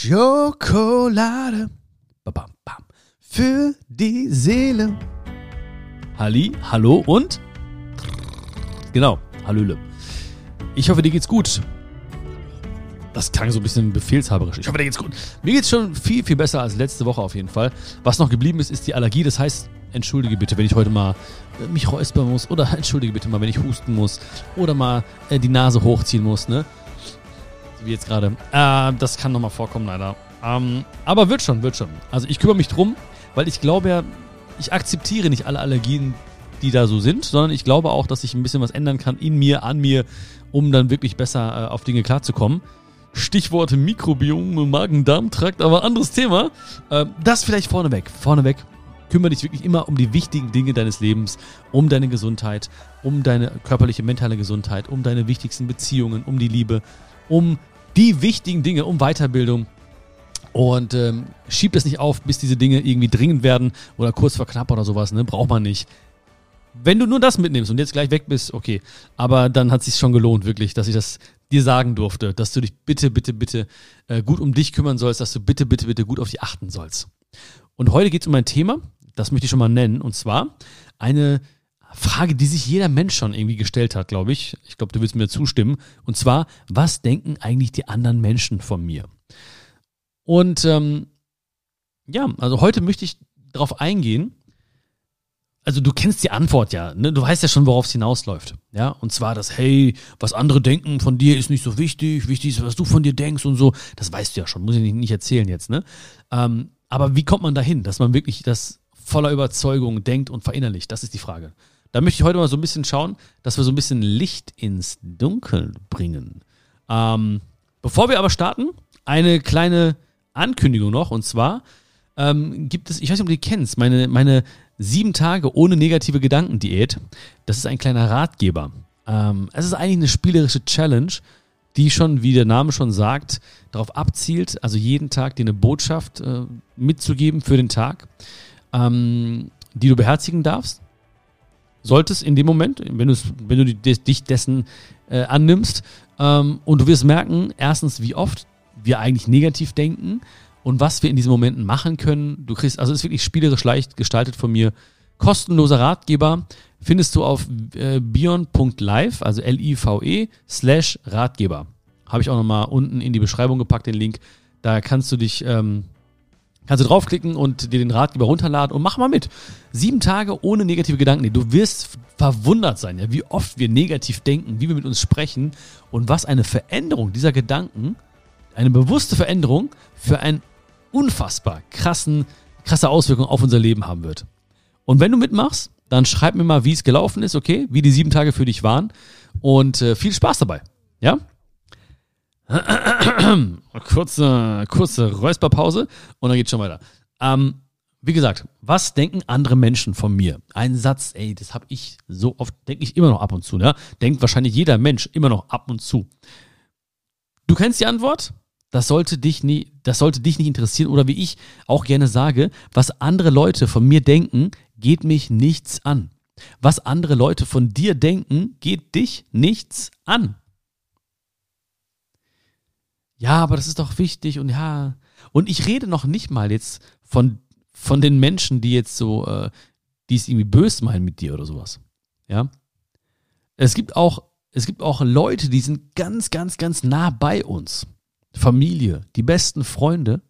Schokolade. Bam, bam. Für die Seele. Halli, hallo und? Genau, Hallöle. Ich hoffe, dir geht's gut. Das klang so ein bisschen befehlshaberisch. Ich hoffe, dir geht's gut. Mir geht's schon viel, viel besser als letzte Woche auf jeden Fall. Was noch geblieben ist, ist die Allergie. Das heißt, entschuldige bitte, wenn ich heute mal äh, mich räuspern muss. Oder entschuldige bitte mal, wenn ich husten muss. Oder mal äh, die Nase hochziehen muss, ne? Wie jetzt gerade. Äh, das kann nochmal vorkommen, leider. Ähm, aber wird schon, wird schon. Also ich kümmere mich drum, weil ich glaube ja, ich akzeptiere nicht alle Allergien, die da so sind, sondern ich glaube auch, dass ich ein bisschen was ändern kann in mir, an mir, um dann wirklich besser äh, auf Dinge klarzukommen. Stichworte Mikrobiom, Magen-Darm-Trakt, aber anderes Thema. Äh, das vielleicht vorneweg. Vorneweg kümmere dich wirklich immer um die wichtigen Dinge deines Lebens, um deine Gesundheit, um deine körperliche, mentale Gesundheit, um deine wichtigsten Beziehungen, um die Liebe, um die wichtigen Dinge, um Weiterbildung. Und ähm, schieb das nicht auf, bis diese Dinge irgendwie dringend werden oder kurz vor knapp oder sowas, ne? Braucht man nicht. Wenn du nur das mitnimmst und jetzt gleich weg bist, okay. Aber dann hat es sich schon gelohnt, wirklich, dass ich das dir sagen durfte, dass du dich bitte, bitte, bitte äh, gut um dich kümmern sollst, dass du bitte, bitte, bitte gut auf dich achten sollst. Und heute geht es um ein Thema, das möchte ich schon mal nennen, und zwar eine Frage, die sich jeder Mensch schon irgendwie gestellt hat, glaube ich. Ich glaube, du willst mir zustimmen. Und zwar, was denken eigentlich die anderen Menschen von mir? Und ähm, ja, also heute möchte ich darauf eingehen. Also du kennst die Antwort ja, ne? du weißt ja schon, worauf es hinausläuft. Ja, und zwar das, hey, was andere denken von dir ist nicht so wichtig, wichtig ist, was du von dir denkst und so. Das weißt du ja schon, muss ich nicht, nicht erzählen jetzt. Ne? Ähm, aber wie kommt man dahin, dass man wirklich das voller Überzeugung denkt und verinnerlicht? Das ist die Frage. Da möchte ich heute mal so ein bisschen schauen, dass wir so ein bisschen Licht ins Dunkel bringen. Ähm, bevor wir aber starten, eine kleine Ankündigung noch. Und zwar ähm, gibt es, ich weiß nicht, ob du die kennst, meine, meine sieben Tage ohne negative Gedanken-Diät. Das ist ein kleiner Ratgeber. Ähm, es ist eigentlich eine spielerische Challenge, die schon, wie der Name schon sagt, darauf abzielt, also jeden Tag dir eine Botschaft äh, mitzugeben für den Tag, ähm, die du beherzigen darfst solltest in dem Moment, wenn, wenn du dich dessen äh, annimmst. Ähm, und du wirst merken, erstens, wie oft wir eigentlich negativ denken und was wir in diesen Momenten machen können. Du kriegst, also ist wirklich spielerisch leicht gestaltet von mir. Kostenloser Ratgeber findest du auf äh, bion.live, also L-I-V-E, slash Ratgeber. Habe ich auch nochmal unten in die Beschreibung gepackt, den Link. Da kannst du dich ähm, Kannst du draufklicken und dir den Ratgeber runterladen und mach mal mit. Sieben Tage ohne negative Gedanken. Du wirst verwundert sein, ja, wie oft wir negativ denken, wie wir mit uns sprechen und was eine Veränderung dieser Gedanken, eine bewusste Veränderung für einen unfassbar krassen, krasse Auswirkung auf unser Leben haben wird. Und wenn du mitmachst, dann schreib mir mal, wie es gelaufen ist, okay? Wie die sieben Tage für dich waren. Und äh, viel Spaß dabei. Ja? kurze, kurze Räusperpause und dann geht's schon weiter. Ähm, wie gesagt, was denken andere Menschen von mir? Ein Satz, ey, das habe ich so oft, denke ich immer noch ab und zu, ne? Denkt wahrscheinlich jeder Mensch immer noch ab und zu. Du kennst die Antwort? Das sollte dich nie, das sollte dich nicht interessieren oder wie ich auch gerne sage, was andere Leute von mir denken, geht mich nichts an. Was andere Leute von dir denken, geht dich nichts an ja, aber das ist doch wichtig und ja. Und ich rede noch nicht mal jetzt von, von den Menschen, die jetzt so, äh, die es irgendwie böse meinen mit dir oder sowas. Ja. Es gibt auch, es gibt auch Leute, die sind ganz, ganz, ganz nah bei uns. Familie, die besten Freunde.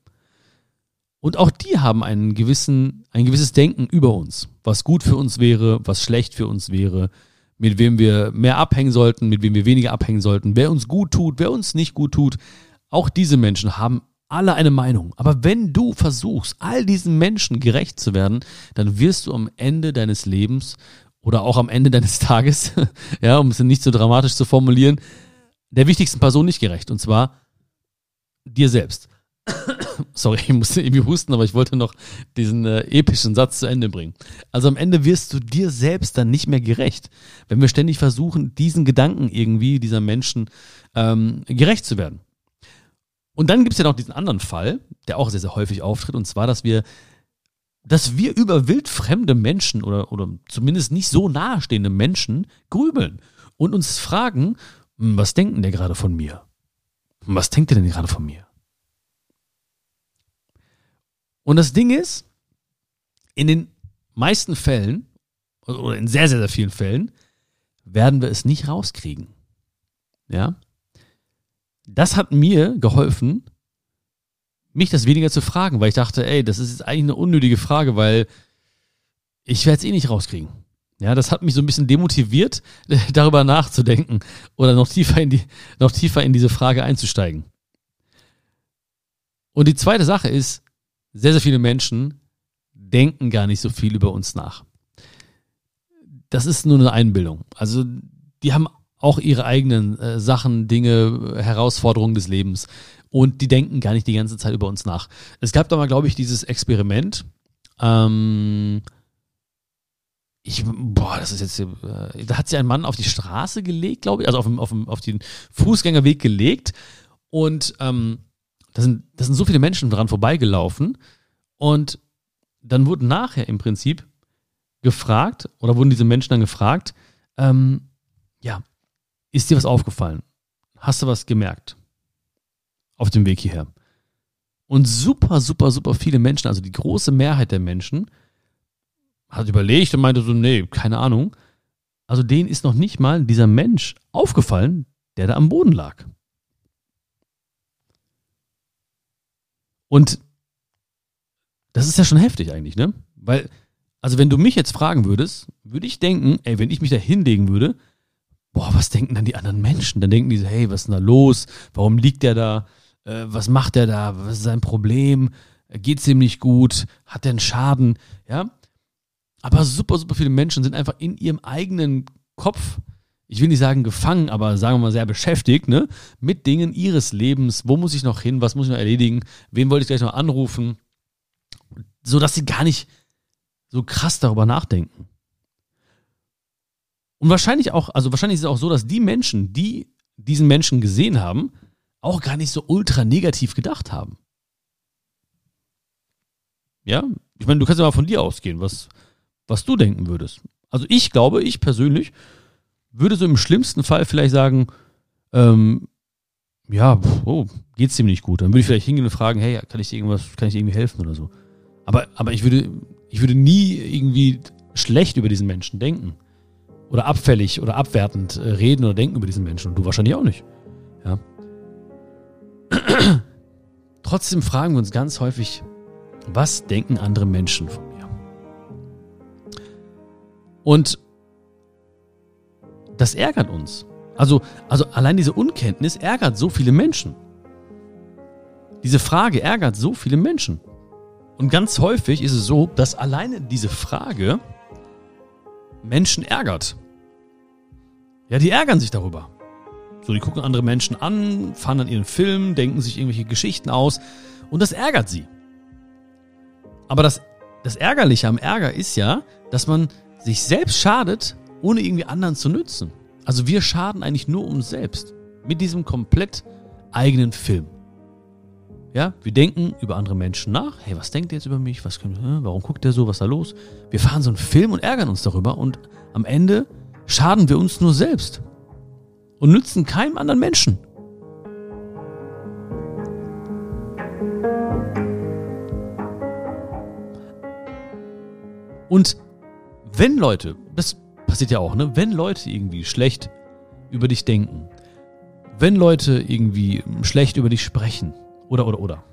Und auch die haben einen gewissen, ein gewisses Denken über uns. Was gut für uns wäre, was schlecht für uns wäre, mit wem wir mehr abhängen sollten, mit wem wir weniger abhängen sollten, wer uns gut tut, wer uns nicht gut tut. Auch diese Menschen haben alle eine Meinung. Aber wenn du versuchst, all diesen Menschen gerecht zu werden, dann wirst du am Ende deines Lebens oder auch am Ende deines Tages, ja, um es nicht so dramatisch zu formulieren, der wichtigsten Person nicht gerecht. Und zwar dir selbst. Sorry, ich musste irgendwie husten, aber ich wollte noch diesen äh, epischen Satz zu Ende bringen. Also am Ende wirst du dir selbst dann nicht mehr gerecht, wenn wir ständig versuchen, diesen Gedanken irgendwie dieser Menschen ähm, gerecht zu werden. Und dann gibt es ja noch diesen anderen Fall, der auch sehr, sehr häufig auftritt, und zwar, dass wir, dass wir über wildfremde Menschen oder, oder zumindest nicht so nahestehende Menschen grübeln und uns fragen, hm, was denken der gerade von mir? Was denkt der denn gerade von mir? Und das Ding ist, in den meisten Fällen, oder in sehr, sehr, sehr vielen Fällen, werden wir es nicht rauskriegen. Ja? Das hat mir geholfen, mich das weniger zu fragen, weil ich dachte, ey, das ist jetzt eigentlich eine unnötige Frage, weil ich werde es eh nicht rauskriegen. Ja, das hat mich so ein bisschen demotiviert, darüber nachzudenken oder noch tiefer in die, noch tiefer in diese Frage einzusteigen. Und die zweite Sache ist, sehr, sehr viele Menschen denken gar nicht so viel über uns nach. Das ist nur eine Einbildung. Also, die haben auch ihre eigenen äh, Sachen, Dinge, Herausforderungen des Lebens. Und die denken gar nicht die ganze Zeit über uns nach. Es gab da mal, glaube ich, dieses Experiment. Ähm, ich, boah, das ist jetzt, äh, da hat sich ein Mann auf die Straße gelegt, glaube ich, also auf, auf, auf den Fußgängerweg gelegt. Und ähm, da sind, da sind so viele Menschen dran vorbeigelaufen. Und dann wurden nachher im Prinzip gefragt, oder wurden diese Menschen dann gefragt, ähm, ja, ist dir was aufgefallen? Hast du was gemerkt? Auf dem Weg hierher. Und super, super, super viele Menschen, also die große Mehrheit der Menschen, hat überlegt und meinte so, nee, keine Ahnung. Also denen ist noch nicht mal dieser Mensch aufgefallen, der da am Boden lag. Und das ist ja schon heftig eigentlich, ne? Weil, also wenn du mich jetzt fragen würdest, würde ich denken, ey, wenn ich mich da hinlegen würde, boah, was denken dann die anderen Menschen? Dann denken die so, hey, was ist denn da los? Warum liegt der da? Äh, was macht der da? Was ist sein Problem? Geht's ihm nicht gut? Hat er einen Schaden? Ja? Aber super, super viele Menschen sind einfach in ihrem eigenen Kopf, ich will nicht sagen gefangen, aber sagen wir mal sehr beschäftigt, ne? Mit Dingen ihres Lebens. Wo muss ich noch hin? Was muss ich noch erledigen? Wen wollte ich gleich noch anrufen? So dass sie gar nicht so krass darüber nachdenken. Und wahrscheinlich auch, also wahrscheinlich ist es auch so, dass die Menschen, die diesen Menschen gesehen haben, auch gar nicht so ultra negativ gedacht haben. Ja, ich meine, du kannst ja mal von dir ausgehen, was, was du denken würdest. Also ich glaube, ich persönlich würde so im schlimmsten Fall vielleicht sagen, ähm, ja, oh, geht's dem nicht gut. Dann würde ich vielleicht hingehen und fragen, hey, kann ich dir irgendwas, kann ich dir irgendwie helfen oder so. Aber, aber ich würde, ich würde nie irgendwie schlecht über diesen Menschen denken. Oder abfällig oder abwertend äh, reden oder denken über diesen Menschen. Und du wahrscheinlich auch nicht. Ja. Trotzdem fragen wir uns ganz häufig, was denken andere Menschen von mir? Und das ärgert uns. Also, also allein diese Unkenntnis ärgert so viele Menschen. Diese Frage ärgert so viele Menschen. Und ganz häufig ist es so, dass alleine diese Frage Menschen ärgert. Ja, die ärgern sich darüber. So, die gucken andere Menschen an, fahren an ihren Film, denken sich irgendwelche Geschichten aus und das ärgert sie. Aber das, das Ärgerliche am Ärger ist ja, dass man sich selbst schadet, ohne irgendwie anderen zu nützen. Also wir schaden eigentlich nur uns selbst mit diesem komplett eigenen Film. Ja, wir denken über andere Menschen nach. Hey, was denkt der jetzt über mich? Was können, warum guckt der so? Was ist da los? Wir fahren so einen Film und ärgern uns darüber und am Ende schaden wir uns nur selbst und nützen keinem anderen Menschen. Und wenn Leute, das passiert ja auch, ne, wenn Leute irgendwie schlecht über dich denken, wenn Leute irgendwie schlecht über dich sprechen, oder, oder, oder,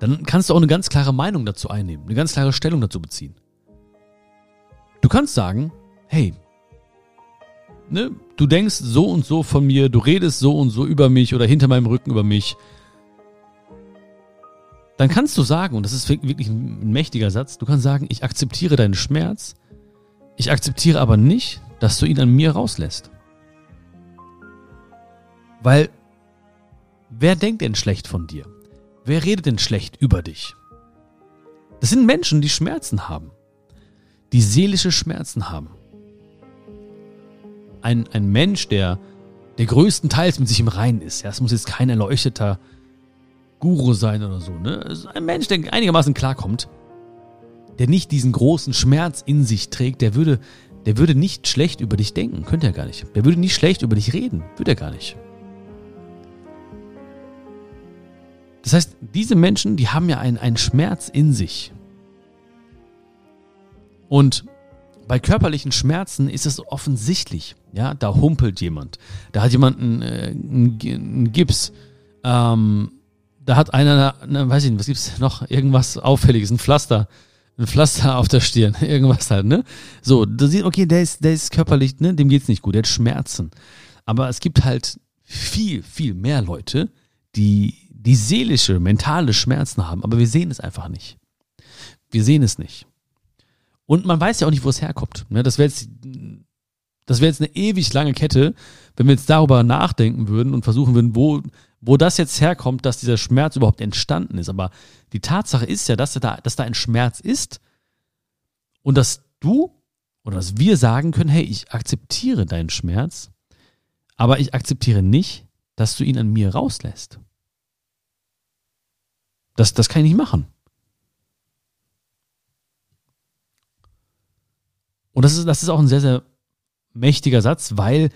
dann kannst du auch eine ganz klare Meinung dazu einnehmen, eine ganz klare Stellung dazu beziehen. Du kannst sagen, hey, ne, du denkst so und so von mir, du redest so und so über mich oder hinter meinem Rücken über mich, dann kannst du sagen, und das ist wirklich ein mächtiger Satz, du kannst sagen, ich akzeptiere deinen Schmerz, ich akzeptiere aber nicht, dass du ihn an mir rauslässt. Weil, wer denkt denn schlecht von dir? Wer redet denn schlecht über dich? Das sind Menschen, die Schmerzen haben, die seelische Schmerzen haben ein, ein Mensch, der, der größtenteils mit sich im Reinen ist. Ja, es muss jetzt kein erleuchteter Guru sein oder so. Ne? Ein Mensch, der einigermaßen klarkommt, der nicht diesen großen Schmerz in sich trägt, der würde, der würde nicht schlecht über dich denken. Könnte er gar nicht. Der würde nicht schlecht über dich reden. Würde er gar nicht. Das heißt, diese Menschen, die haben ja einen, einen Schmerz in sich. Und bei körperlichen Schmerzen ist es offensichtlich. Ja, da humpelt jemand. Da hat jemand einen, äh, einen Gips. Ähm, da hat einer, eine, weiß ich nicht, was gibt's noch? Irgendwas Auffälliges, ein Pflaster. Ein Pflaster auf der Stirn, irgendwas halt, ne? So, da sieht, okay, der ist, der ist körperlich, ne? Dem geht's nicht gut, der hat Schmerzen. Aber es gibt halt viel, viel mehr Leute, die, die seelische, mentale Schmerzen haben, aber wir sehen es einfach nicht. Wir sehen es nicht. Und man weiß ja auch nicht, wo es herkommt. Ne? Das wäre jetzt, das wäre jetzt eine ewig lange Kette, wenn wir jetzt darüber nachdenken würden und versuchen würden, wo, wo das jetzt herkommt, dass dieser Schmerz überhaupt entstanden ist. Aber die Tatsache ist ja, dass da, dass da ein Schmerz ist und dass du oder dass wir sagen können, hey, ich akzeptiere deinen Schmerz, aber ich akzeptiere nicht, dass du ihn an mir rauslässt. Das, das kann ich nicht machen. Und das ist, das ist auch ein sehr, sehr mächtiger Satz, weil,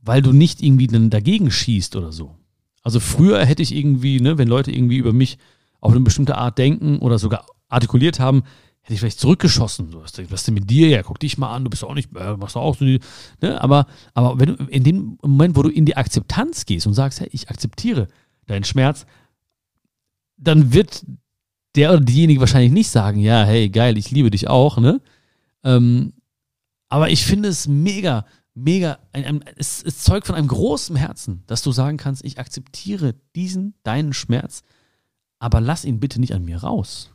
weil du nicht irgendwie dann dagegen schießt oder so. Also früher hätte ich irgendwie, ne, wenn Leute irgendwie über mich auf eine bestimmte Art denken oder sogar artikuliert haben, hätte ich vielleicht zurückgeschossen. Was, ist denn mit dir? Ja, guck dich mal an, du bist auch nicht, äh, machst auch so die, ne? Aber, aber wenn du in dem Moment, wo du in die Akzeptanz gehst und sagst, hey, ich akzeptiere deinen Schmerz, dann wird der oder diejenige wahrscheinlich nicht sagen, ja, hey, geil, ich liebe dich auch, ne? Ähm, aber ich finde es mega, mega, ein, ein, es, es zeugt von einem großen Herzen, dass du sagen kannst, ich akzeptiere diesen, deinen Schmerz, aber lass ihn bitte nicht an mir raus.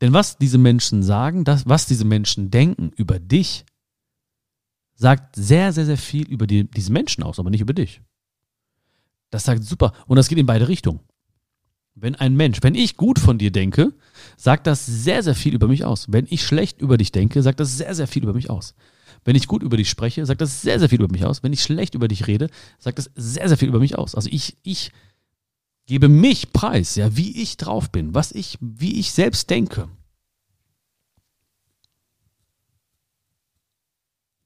Denn was diese Menschen sagen, das, was diese Menschen denken über dich, sagt sehr, sehr, sehr viel über die, diese Menschen aus, aber nicht über dich. Das sagt super. Und das geht in beide Richtungen. Wenn ein Mensch, wenn ich gut von dir denke, sagt das sehr, sehr viel über mich aus. Wenn ich schlecht über dich denke, sagt das sehr, sehr viel über mich aus. Wenn ich gut über dich spreche, sagt das sehr, sehr viel über mich aus. Wenn ich schlecht über dich rede, sagt das sehr, sehr viel über mich aus. Also ich, ich gebe mich preis, ja, wie ich drauf bin, was ich, wie ich selbst denke.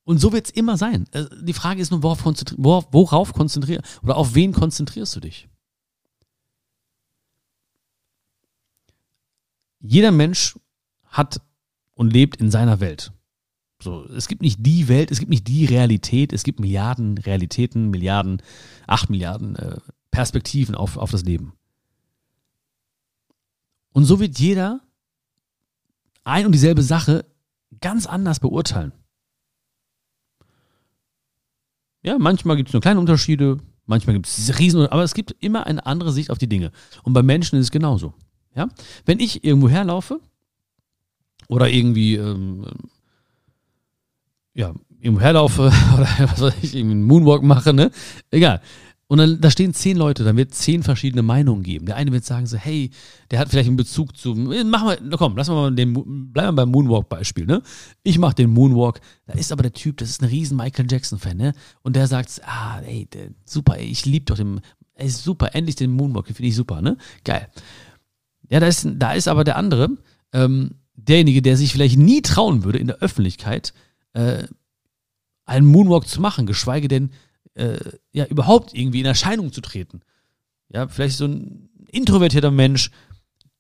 Und so wird es immer sein. Äh, die Frage ist nur, worauf, konzentri worauf, worauf konzentrierst oder auf wen konzentrierst du dich? jeder Mensch hat und lebt in seiner Welt. So, es gibt nicht die Welt, es gibt nicht die Realität, es gibt Milliarden Realitäten, Milliarden, acht Milliarden äh, Perspektiven auf, auf das Leben. Und so wird jeder ein und dieselbe Sache ganz anders beurteilen. Ja, manchmal gibt es nur kleine Unterschiede, manchmal gibt es riesen, aber es gibt immer eine andere Sicht auf die Dinge. Und bei Menschen ist es genauso. Ja? Wenn ich irgendwo herlaufe oder irgendwie ähm, ja, irgendwo herlaufe oder was weiß ich, irgendwie einen Moonwalk mache, ne? Egal. Und dann da stehen zehn Leute, dann wird zehn verschiedene Meinungen geben. Der eine wird sagen so, hey, der hat vielleicht einen Bezug zu, machen wir, komm, lass mal den, bleiben wir beim Moonwalk-Beispiel, ne? Ich mache den Moonwalk, da ist aber der Typ, das ist ein riesen Michael Jackson-Fan, ne? Und der sagt, ah, ey, der, super, ey, ich liebe doch den, ey, super, endlich den Moonwalk, finde ich super, ne? Geil. Ja, da ist, da ist aber der andere, ähm, derjenige, der sich vielleicht nie trauen würde, in der Öffentlichkeit äh, einen Moonwalk zu machen, geschweige denn äh, ja überhaupt irgendwie in Erscheinung zu treten. Ja, vielleicht so ein introvertierter Mensch,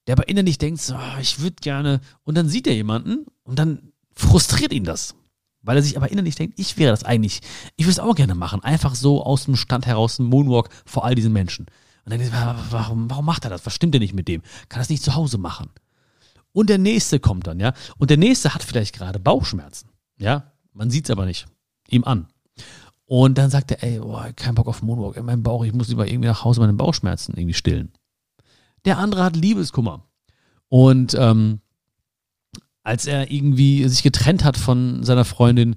der aber innerlich denkt, so, oh, ich würde gerne, und dann sieht er jemanden und dann frustriert ihn das. Weil er sich aber innerlich denkt, ich wäre das eigentlich, ich würde es auch gerne machen. Einfach so aus dem Stand heraus ein Moonwalk vor all diesen Menschen. Und dann denkst du, warum, warum macht er das? Was stimmt denn nicht mit dem? Kann das nicht zu Hause machen? Und der nächste kommt dann, ja. Und der nächste hat vielleicht gerade Bauchschmerzen. Ja, man sieht es aber nicht. Ihm an. Und dann sagt er, ey, boah, kein Bock auf Moonwalk, in meinem Bauch, ich muss lieber irgendwie nach Hause meine Bauchschmerzen irgendwie stillen. Der andere hat Liebeskummer. Und ähm, als er irgendwie sich getrennt hat von seiner Freundin,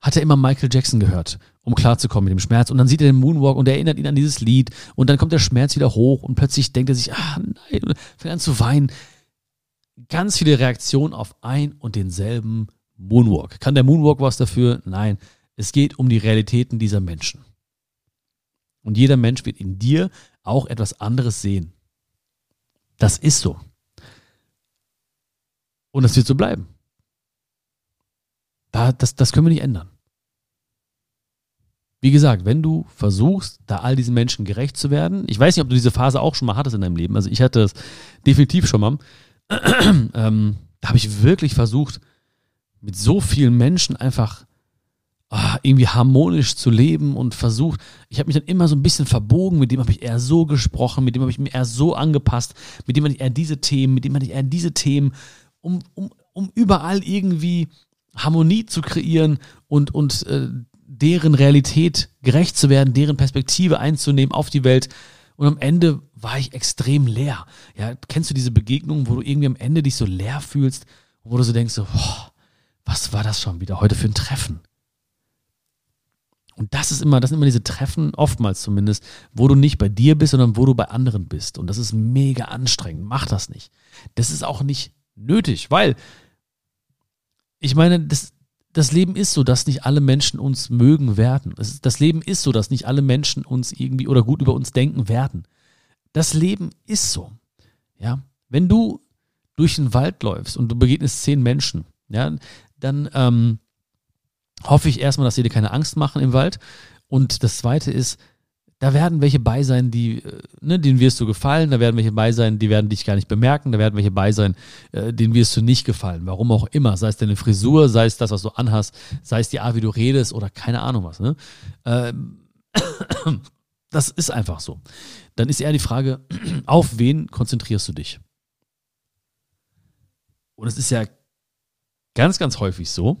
hat er immer Michael Jackson gehört, um klarzukommen mit dem Schmerz. Und dann sieht er den Moonwalk und er erinnert ihn an dieses Lied. Und dann kommt der Schmerz wieder hoch und plötzlich denkt er sich, ah nein, und fängt an zu weinen. Ganz viele Reaktionen auf ein und denselben Moonwalk. Kann der Moonwalk was dafür? Nein. Es geht um die Realitäten dieser Menschen. Und jeder Mensch wird in dir auch etwas anderes sehen. Das ist so. Und das wird so bleiben. Das, das können wir nicht ändern. wie gesagt, wenn du versuchst, da all diesen Menschen gerecht zu werden, ich weiß nicht, ob du diese Phase auch schon mal hattest in deinem Leben, also ich hatte das definitiv schon mal, ähm, da habe ich wirklich versucht, mit so vielen Menschen einfach ah, irgendwie harmonisch zu leben und versucht, ich habe mich dann immer so ein bisschen verbogen, mit dem habe ich eher so gesprochen, mit dem habe ich mir eher so angepasst, mit dem hatte ich eher diese Themen, mit dem hatte ich eher diese Themen, um, um, um überall irgendwie Harmonie zu kreieren und, und äh, deren Realität gerecht zu werden, deren Perspektive einzunehmen auf die Welt. Und am Ende war ich extrem leer. Ja, kennst du diese Begegnungen, wo du irgendwie am Ende dich so leer fühlst, wo du so denkst, so, boah, was war das schon wieder heute für ein Treffen? Und das ist immer, das sind immer diese Treffen, oftmals zumindest, wo du nicht bei dir bist, sondern wo du bei anderen bist. Und das ist mega anstrengend. Mach das nicht. Das ist auch nicht nötig, weil ich meine, das, das Leben ist so, dass nicht alle Menschen uns mögen werden. Das Leben ist so, dass nicht alle Menschen uns irgendwie oder gut über uns denken werden. Das Leben ist so. Ja, wenn du durch den Wald läufst und du begegnest zehn Menschen, ja, dann ähm, hoffe ich erstmal, dass sie dir keine Angst machen im Wald. Und das zweite ist, da werden welche bei sein, die, äh, ne, denen wirst du gefallen, da werden welche bei sein, die werden dich gar nicht bemerken, da werden welche bei sein, äh, denen wirst du nicht gefallen. Warum auch immer. Sei es deine Frisur, sei es das, was du anhast, sei es die Art, wie du redest oder keine Ahnung was. Ne? Ähm, das ist einfach so. Dann ist eher die Frage, auf wen konzentrierst du dich? Und es ist ja ganz, ganz häufig so,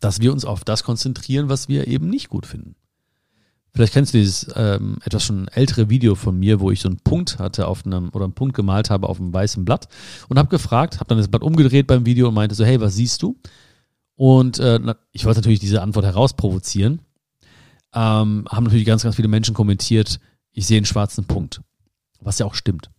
dass wir uns auf das konzentrieren, was wir eben nicht gut finden. Vielleicht kennst du dieses ähm, etwas schon ältere Video von mir, wo ich so einen Punkt hatte auf einem oder einen Punkt gemalt habe auf einem weißen Blatt und habe gefragt, habe dann das Blatt umgedreht beim Video und meinte so, hey, was siehst du? Und äh, ich wollte natürlich diese Antwort herausprovozieren. Ähm, haben natürlich ganz, ganz viele Menschen kommentiert, ich sehe einen schwarzen Punkt, was ja auch stimmt.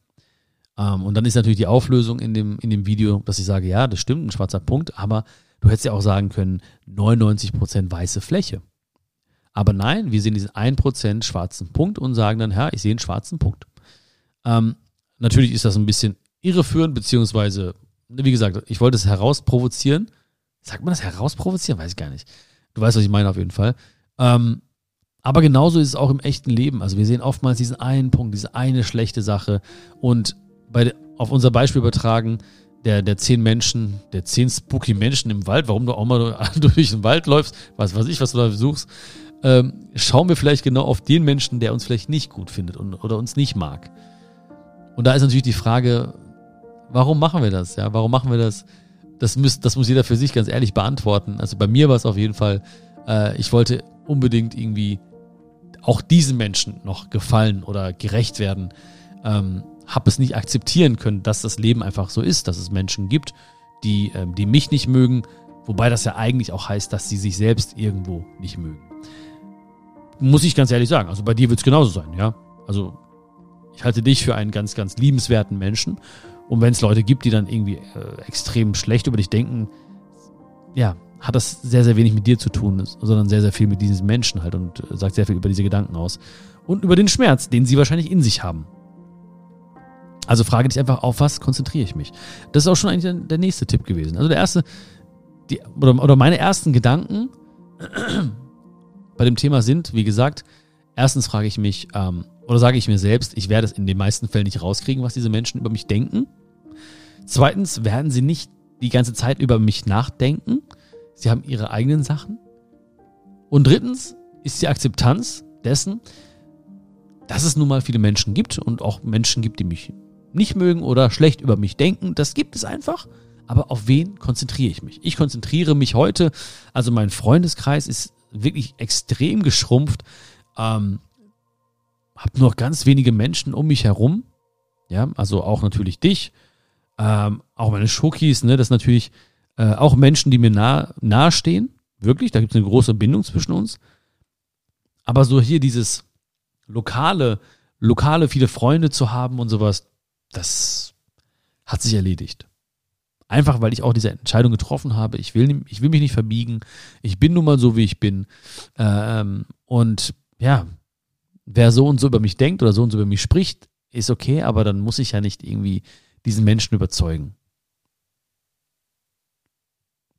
Ähm, und dann ist natürlich die Auflösung in dem, in dem Video, dass ich sage, ja, das stimmt, ein schwarzer Punkt, aber du hättest ja auch sagen können, 99% weiße Fläche. Aber nein, wir sehen diesen 1% schwarzen Punkt und sagen dann, ja, ich sehe einen schwarzen Punkt. Ähm, natürlich ist das ein bisschen irreführend, beziehungsweise, wie gesagt, ich wollte es herausprovozieren. Sagt man das herausprovozieren? Weiß ich gar nicht. Du weißt, was ich meine auf jeden Fall. Ähm, aber genauso ist es auch im echten Leben. Also wir sehen oftmals diesen einen Punkt, diese eine schlechte Sache. Und bei, auf unser Beispiel übertragen, der, der zehn Menschen, der zehn spooky Menschen im Wald, warum du auch mal durch den Wald läufst, was weiß ich, was du da suchst, ähm, schauen wir vielleicht genau auf den Menschen, der uns vielleicht nicht gut findet und, oder uns nicht mag. Und da ist natürlich die Frage, warum machen wir das? Ja, warum machen wir das? Das muss, das muss jeder für sich ganz ehrlich beantworten. Also bei mir war es auf jeden Fall, äh, ich wollte unbedingt irgendwie auch diesen Menschen noch gefallen oder gerecht werden. Ähm, habe es nicht akzeptieren können, dass das Leben einfach so ist, dass es Menschen gibt, die, ähm, die mich nicht mögen, wobei das ja eigentlich auch heißt, dass sie sich selbst irgendwo nicht mögen. Muss ich ganz ehrlich sagen. Also bei dir wird es genauso sein, ja. Also ich halte dich für einen ganz, ganz liebenswerten Menschen. Und wenn es Leute gibt, die dann irgendwie äh, extrem schlecht über dich denken, ja, hat das sehr, sehr wenig mit dir zu tun, sondern sehr, sehr viel mit diesen Menschen halt und äh, sagt sehr viel über diese Gedanken aus. Und über den Schmerz, den sie wahrscheinlich in sich haben. Also frage dich einfach, auf was konzentriere ich mich? Das ist auch schon eigentlich der, nächste Tipp gewesen. Also der erste, die, oder, oder meine ersten Gedanken bei dem Thema sind, wie gesagt, erstens frage ich mich, ähm, oder sage ich mir selbst, ich werde es in den meisten Fällen nicht rauskriegen, was diese Menschen über mich denken. Zweitens werden sie nicht die ganze Zeit über mich nachdenken. Sie haben ihre eigenen Sachen. Und drittens ist die Akzeptanz dessen, dass es nun mal viele Menschen gibt und auch Menschen gibt, die mich nicht mögen oder schlecht über mich denken. Das gibt es einfach. Aber auf wen konzentriere ich mich? Ich konzentriere mich heute, also mein Freundeskreis ist wirklich extrem geschrumpft. Ähm, hab nur noch ganz wenige Menschen um mich herum. Ja, also auch natürlich dich. Ähm, auch meine Schokis, ne, das ist natürlich äh, auch Menschen, die mir nah, nahe stehen. Wirklich, da gibt es eine große Bindung zwischen uns. Aber so hier dieses lokale, lokale viele Freunde zu haben und sowas, das hat sich erledigt. Einfach weil ich auch diese Entscheidung getroffen habe. Ich will, ich will mich nicht verbiegen. Ich bin nun mal so, wie ich bin. Ähm, und ja, wer so und so über mich denkt oder so und so über mich spricht, ist okay, aber dann muss ich ja nicht irgendwie diesen Menschen überzeugen.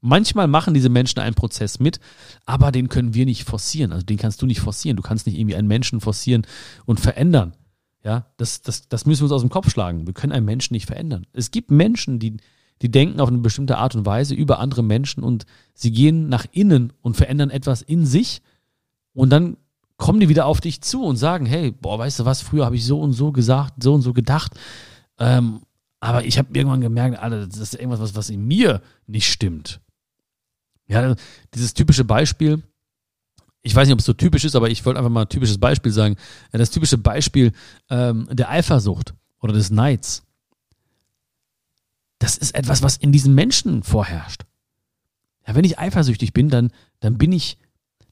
Manchmal machen diese Menschen einen Prozess mit, aber den können wir nicht forcieren. Also den kannst du nicht forcieren. Du kannst nicht irgendwie einen Menschen forcieren und verändern. Ja, das, das, das müssen wir uns aus dem Kopf schlagen. Wir können einen Menschen nicht verändern. Es gibt Menschen, die, die denken auf eine bestimmte Art und Weise über andere Menschen und sie gehen nach innen und verändern etwas in sich und dann kommen die wieder auf dich zu und sagen, hey, boah, weißt du was, früher habe ich so und so gesagt, so und so gedacht. Ähm, aber ich habe irgendwann gemerkt, Alter, das ist irgendwas, was, was in mir nicht stimmt. Ja, dieses typische Beispiel, ich weiß nicht, ob es so typisch ist, aber ich wollte einfach mal ein typisches Beispiel sagen. Das typische Beispiel ähm, der Eifersucht oder des Neids. Das ist etwas, was in diesen Menschen vorherrscht. Ja, wenn ich eifersüchtig bin, dann, dann bin ich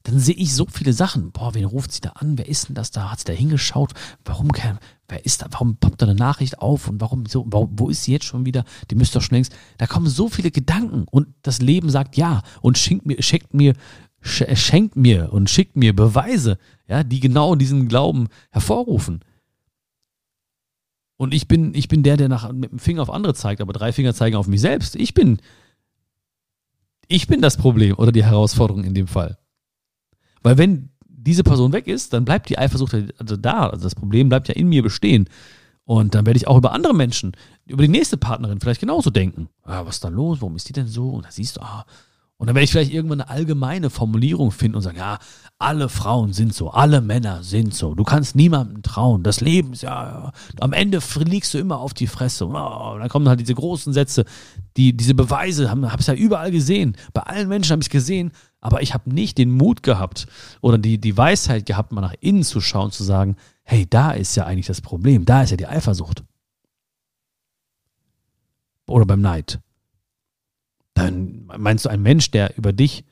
dann sehe ich so viele Sachen. Boah, wen ruft sie da an? Wer ist denn das da? Hat sie da hingeschaut? Warum kann, wer ist da? Warum poppt da eine Nachricht auf? Und warum so, wo ist sie jetzt schon wieder? Die müsste doch schon längst. Da kommen so viele Gedanken und das Leben sagt ja und schenkt mir, schenkt mir, schenkt mir und schickt mir Beweise, ja, die genau diesen Glauben hervorrufen. Und ich bin, ich bin der, der nach, mit dem Finger auf andere zeigt, aber drei Finger zeigen auf mich selbst. Ich bin, ich bin das Problem oder die Herausforderung in dem Fall. Weil wenn diese Person weg ist, dann bleibt die Eifersucht also da. Also das Problem bleibt ja in mir bestehen. Und dann werde ich auch über andere Menschen, über die nächste Partnerin vielleicht genauso denken. Ah, was ist da los? Warum ist die denn so? Und da siehst du, ah, und dann werde ich vielleicht irgendwann eine allgemeine Formulierung finden und sagen, ja, alle Frauen sind so, alle Männer sind so. Du kannst niemandem trauen. Das Leben ist ja, am Ende fliegst du immer auf die Fresse. Und dann kommen halt diese großen Sätze, die diese Beweise habe ich ja überall gesehen. Bei allen Menschen habe ich es gesehen, aber ich habe nicht den Mut gehabt oder die die Weisheit gehabt, mal nach innen zu schauen, zu sagen, hey, da ist ja eigentlich das Problem, da ist ja die Eifersucht. Oder beim Neid dann meinst du, ein Mensch, der über dich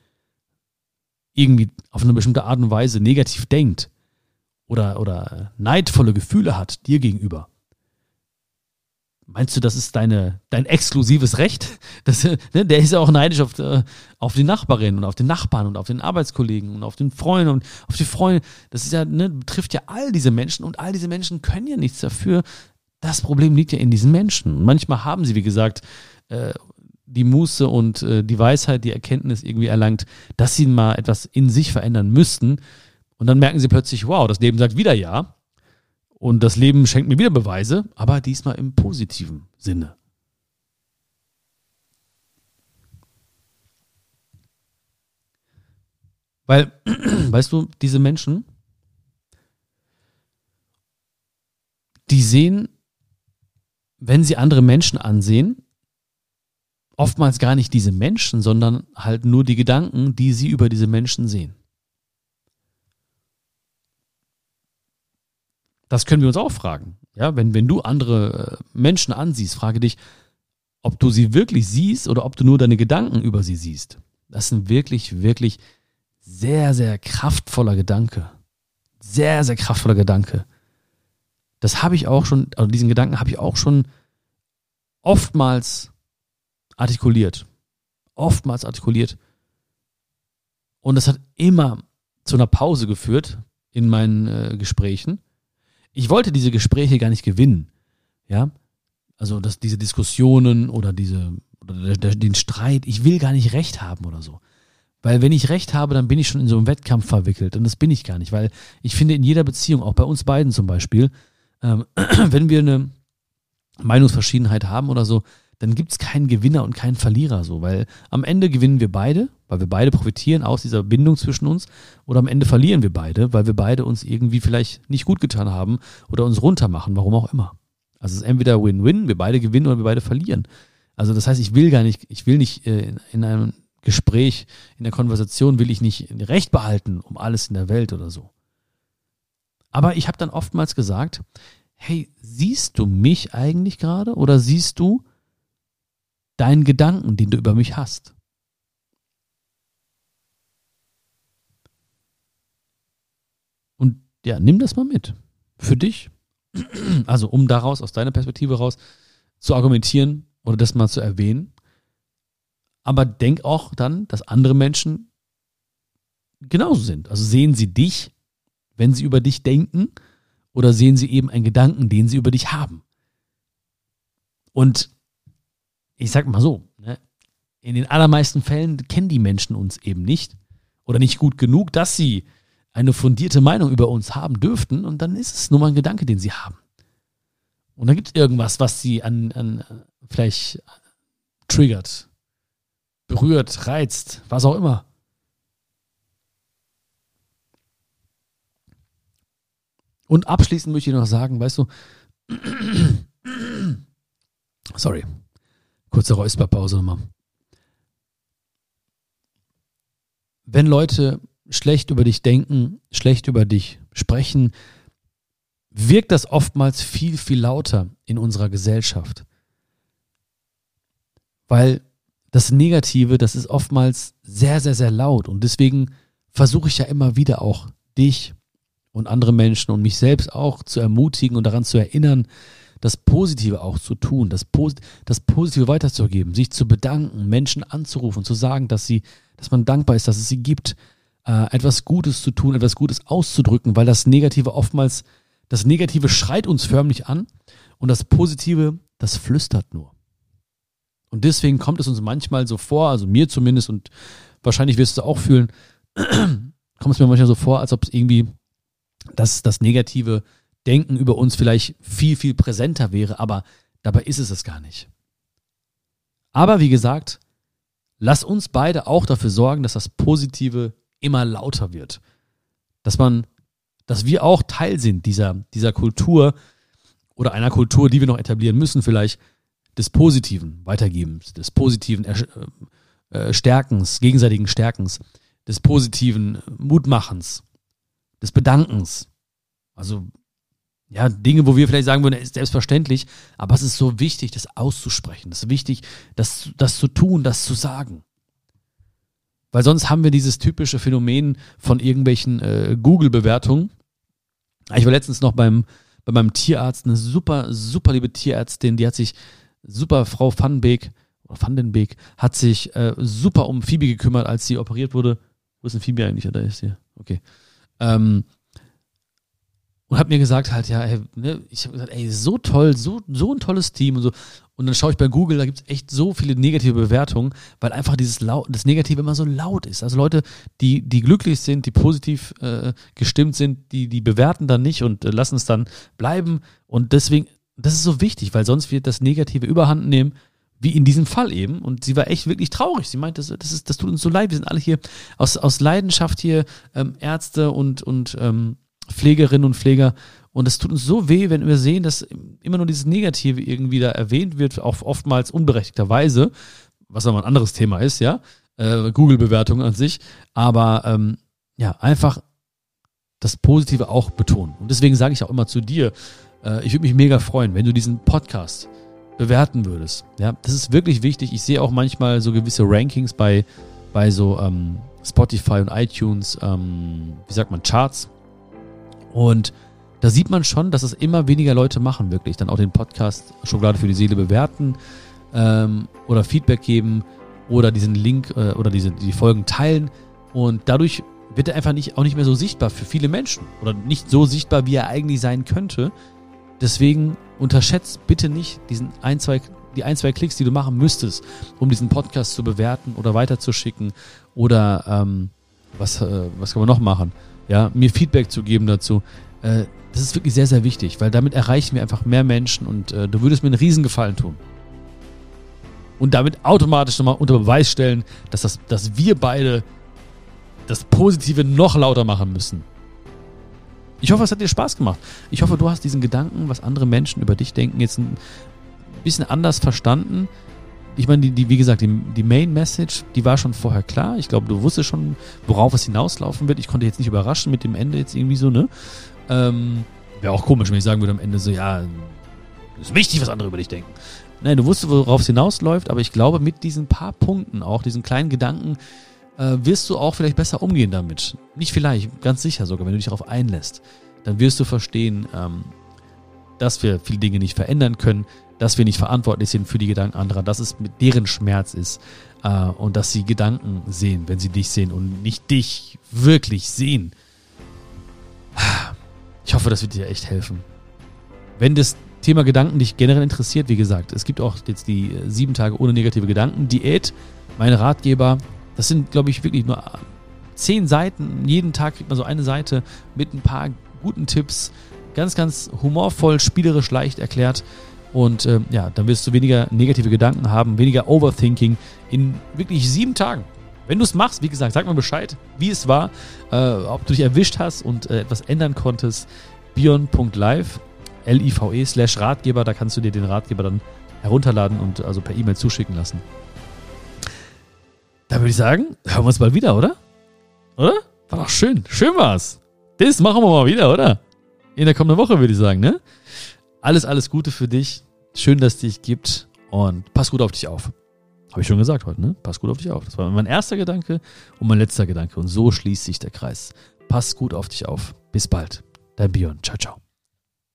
irgendwie auf eine bestimmte Art und Weise negativ denkt oder, oder neidvolle Gefühle hat dir gegenüber, Meinst du, das ist deine, dein exklusives Recht? Das, ne, der ist ja auch neidisch auf, äh, auf die Nachbarin und auf den Nachbarn und auf den Arbeitskollegen und auf den Freund und auf die Freunde. Das ist ja, ne, betrifft ja all diese Menschen und all diese Menschen können ja nichts dafür. Das Problem liegt ja in diesen Menschen. Manchmal haben sie, wie gesagt, äh, die Muße und äh, die Weisheit, die Erkenntnis irgendwie erlangt, dass sie mal etwas in sich verändern müssten. Und dann merken sie plötzlich, wow, das Leben sagt wieder ja. Und das Leben schenkt mir wieder Beweise, aber diesmal im positiven Sinne. Weil, weißt du, diese Menschen, die sehen, wenn sie andere Menschen ansehen, oftmals gar nicht diese Menschen, sondern halt nur die Gedanken, die sie über diese Menschen sehen. Das können wir uns auch fragen. Ja, wenn, wenn du andere äh, Menschen ansiehst, frage dich, ob du sie wirklich siehst oder ob du nur deine Gedanken über sie siehst. Das ist ein wirklich, wirklich sehr, sehr kraftvoller Gedanke. Sehr, sehr kraftvoller Gedanke. Das habe ich auch schon, also diesen Gedanken habe ich auch schon oftmals artikuliert. Oftmals artikuliert. Und das hat immer zu einer Pause geführt in meinen äh, Gesprächen. Ich wollte diese Gespräche gar nicht gewinnen. Ja. Also, dass diese Diskussionen oder diese, oder der, den Streit, ich will gar nicht recht haben oder so. Weil wenn ich recht habe, dann bin ich schon in so einem Wettkampf verwickelt. Und das bin ich gar nicht. Weil ich finde, in jeder Beziehung, auch bei uns beiden zum Beispiel, ähm, wenn wir eine Meinungsverschiedenheit haben oder so, dann gibt es keinen Gewinner und keinen Verlierer so, weil am Ende gewinnen wir beide, weil wir beide profitieren aus dieser Bindung zwischen uns oder am Ende verlieren wir beide, weil wir beide uns irgendwie vielleicht nicht gut getan haben oder uns runtermachen, warum auch immer. Also es ist entweder Win-Win, wir beide gewinnen oder wir beide verlieren. Also das heißt, ich will gar nicht, ich will nicht äh, in einem Gespräch, in der Konversation will ich nicht Recht behalten um alles in der Welt oder so. Aber ich habe dann oftmals gesagt, hey, siehst du mich eigentlich gerade oder siehst du deinen Gedanken, den du über mich hast. Und ja, nimm das mal mit. Für dich. Also, um daraus, aus deiner Perspektive raus, zu argumentieren oder das mal zu erwähnen. Aber denk auch dann, dass andere Menschen genauso sind. Also sehen sie dich, wenn sie über dich denken, oder sehen sie eben einen Gedanken, den sie über dich haben. Und ich sag mal so, ne? in den allermeisten Fällen kennen die Menschen uns eben nicht oder nicht gut genug, dass sie eine fundierte Meinung über uns haben dürften. Und dann ist es nur mal ein Gedanke, den sie haben. Und dann gibt es irgendwas, was sie an, an vielleicht triggert, berührt, reizt, was auch immer. Und abschließend möchte ich noch sagen, weißt du, sorry, kurze Räusperpause nochmal. Wenn Leute schlecht über dich denken, schlecht über dich sprechen, wirkt das oftmals viel, viel lauter in unserer Gesellschaft. Weil das Negative, das ist oftmals sehr, sehr, sehr laut. Und deswegen versuche ich ja immer wieder auch dich und andere Menschen und mich selbst auch zu ermutigen und daran zu erinnern, das Positive auch zu tun, das, Pos das Positive weiterzugeben, sich zu bedanken, Menschen anzurufen, zu sagen, dass sie, dass man dankbar ist, dass es sie gibt, äh, etwas Gutes zu tun, etwas Gutes auszudrücken, weil das Negative oftmals, das Negative schreit uns förmlich an und das Positive, das flüstert nur. Und deswegen kommt es uns manchmal so vor, also mir zumindest und wahrscheinlich wirst du es auch fühlen, kommt es mir manchmal so vor, als ob es irgendwie dass das negative Denken über uns vielleicht viel, viel präsenter wäre, aber dabei ist es es gar nicht. Aber wie gesagt, lass uns beide auch dafür sorgen, dass das Positive immer lauter wird. Dass man, dass wir auch Teil sind dieser, dieser Kultur oder einer Kultur, die wir noch etablieren müssen, vielleicht des Positiven Weitergebens, des positiven äh, äh, Stärkens, gegenseitigen Stärkens, des positiven Mutmachens, des Bedankens. Also, ja, Dinge, wo wir vielleicht sagen würden, ist selbstverständlich, aber es ist so wichtig, das auszusprechen. Es ist wichtig, das, das zu tun, das zu sagen. Weil sonst haben wir dieses typische Phänomen von irgendwelchen äh, Google-Bewertungen. Ich war letztens noch beim, bei meinem Tierarzt, eine super, super liebe Tierärztin, die hat sich, super Frau Vandenbeek, oder Vandenbeek, hat sich äh, super um Phoebe gekümmert, als sie operiert wurde. Wo ist denn Phoebe eigentlich? Da ist sie. Okay. Ähm, und hat mir gesagt halt, ja, ey, ne, ich habe gesagt, ey, so toll, so, so ein tolles Team und so. Und dann schaue ich bei Google, da gibt es echt so viele negative Bewertungen, weil einfach dieses laut, das Negative immer so laut ist. Also Leute, die, die glücklich sind, die positiv äh, gestimmt sind, die, die bewerten dann nicht und äh, lassen es dann bleiben. Und deswegen, das ist so wichtig, weil sonst wird das Negative überhand nehmen, wie in diesem Fall eben. Und sie war echt wirklich traurig. Sie meinte, das, das, ist, das tut uns so leid. Wir sind alle hier aus, aus Leidenschaft hier ähm, Ärzte und, und ähm, Pflegerinnen und Pfleger. Und es tut uns so weh, wenn wir sehen, dass immer nur dieses Negative irgendwie da erwähnt wird, auch oftmals unberechtigterweise, was aber ein anderes Thema ist, ja. Äh, Google-Bewertungen an sich. Aber ähm, ja, einfach das Positive auch betonen. Und deswegen sage ich auch immer zu dir, äh, ich würde mich mega freuen, wenn du diesen Podcast bewerten würdest. Ja, das ist wirklich wichtig. Ich sehe auch manchmal so gewisse Rankings bei, bei so ähm, Spotify und iTunes, ähm, wie sagt man, Charts. Und da sieht man schon, dass es immer weniger Leute machen, wirklich. Dann auch den Podcast Schokolade für die Seele bewerten ähm, oder Feedback geben oder diesen Link äh, oder diese, die Folgen teilen. Und dadurch wird er einfach nicht, auch nicht mehr so sichtbar für viele Menschen oder nicht so sichtbar, wie er eigentlich sein könnte. Deswegen unterschätzt bitte nicht diesen ein, zwei, die ein, zwei Klicks, die du machen müsstest, um diesen Podcast zu bewerten oder weiterzuschicken oder ähm, was, äh, was kann man noch machen? Ja, mir Feedback zu geben dazu. Äh, das ist wirklich sehr, sehr wichtig, weil damit erreichen wir einfach mehr Menschen und äh, du würdest mir einen Riesengefallen tun. Und damit automatisch nochmal unter Beweis stellen, dass, das, dass wir beide das Positive noch lauter machen müssen. Ich hoffe, es hat dir Spaß gemacht. Ich hoffe, du hast diesen Gedanken, was andere Menschen über dich denken, jetzt ein bisschen anders verstanden. Ich meine, die, die, wie gesagt, die, die Main Message, die war schon vorher klar. Ich glaube, du wusstest schon, worauf es hinauslaufen wird. Ich konnte jetzt nicht überraschen mit dem Ende jetzt irgendwie so, ne? Ähm, Wäre auch komisch, wenn ich sagen würde am Ende so, ja, ist wichtig, was andere über dich denken. Nein, du wusstest, worauf es hinausläuft, aber ich glaube, mit diesen paar Punkten, auch diesen kleinen Gedanken, äh, wirst du auch vielleicht besser umgehen damit. Nicht vielleicht, ganz sicher sogar, wenn du dich darauf einlässt. Dann wirst du verstehen, ähm, dass wir viele Dinge nicht verändern können, dass wir nicht verantwortlich sind für die Gedanken anderer, dass es mit deren Schmerz ist äh, und dass sie Gedanken sehen, wenn sie dich sehen und nicht dich wirklich sehen. Ich hoffe, das wird dir echt helfen. Wenn das Thema Gedanken dich generell interessiert, wie gesagt, es gibt auch jetzt die äh, sieben Tage ohne negative Gedanken Diät meine Ratgeber. Das sind, glaube ich, wirklich nur zehn Seiten. Jeden Tag kriegt man so eine Seite mit ein paar guten Tipps. Ganz, ganz humorvoll, spielerisch leicht erklärt. Und ähm, ja, dann wirst du weniger negative Gedanken haben, weniger Overthinking in wirklich sieben Tagen. Wenn du es machst, wie gesagt, sag mal Bescheid, wie es war, äh, ob du dich erwischt hast und äh, etwas ändern konntest. Bion.live, L-I-V-E slash Ratgeber, da kannst du dir den Ratgeber dann herunterladen und also per E-Mail zuschicken lassen. Da würde ich sagen, hören wir uns bald wieder, oder? Oder? War doch schön. Schön war's. Das machen wir mal wieder, oder? In der kommenden Woche würde ich sagen, ne? Alles, alles Gute für dich. Schön, dass es dich gibt und pass gut auf dich auf. Habe ich schon gesagt heute, ne? Pass gut auf dich auf. Das war mein erster Gedanke und mein letzter Gedanke. Und so schließt sich der Kreis. Pass gut auf dich auf. Bis bald. Dein Björn. Ciao, ciao.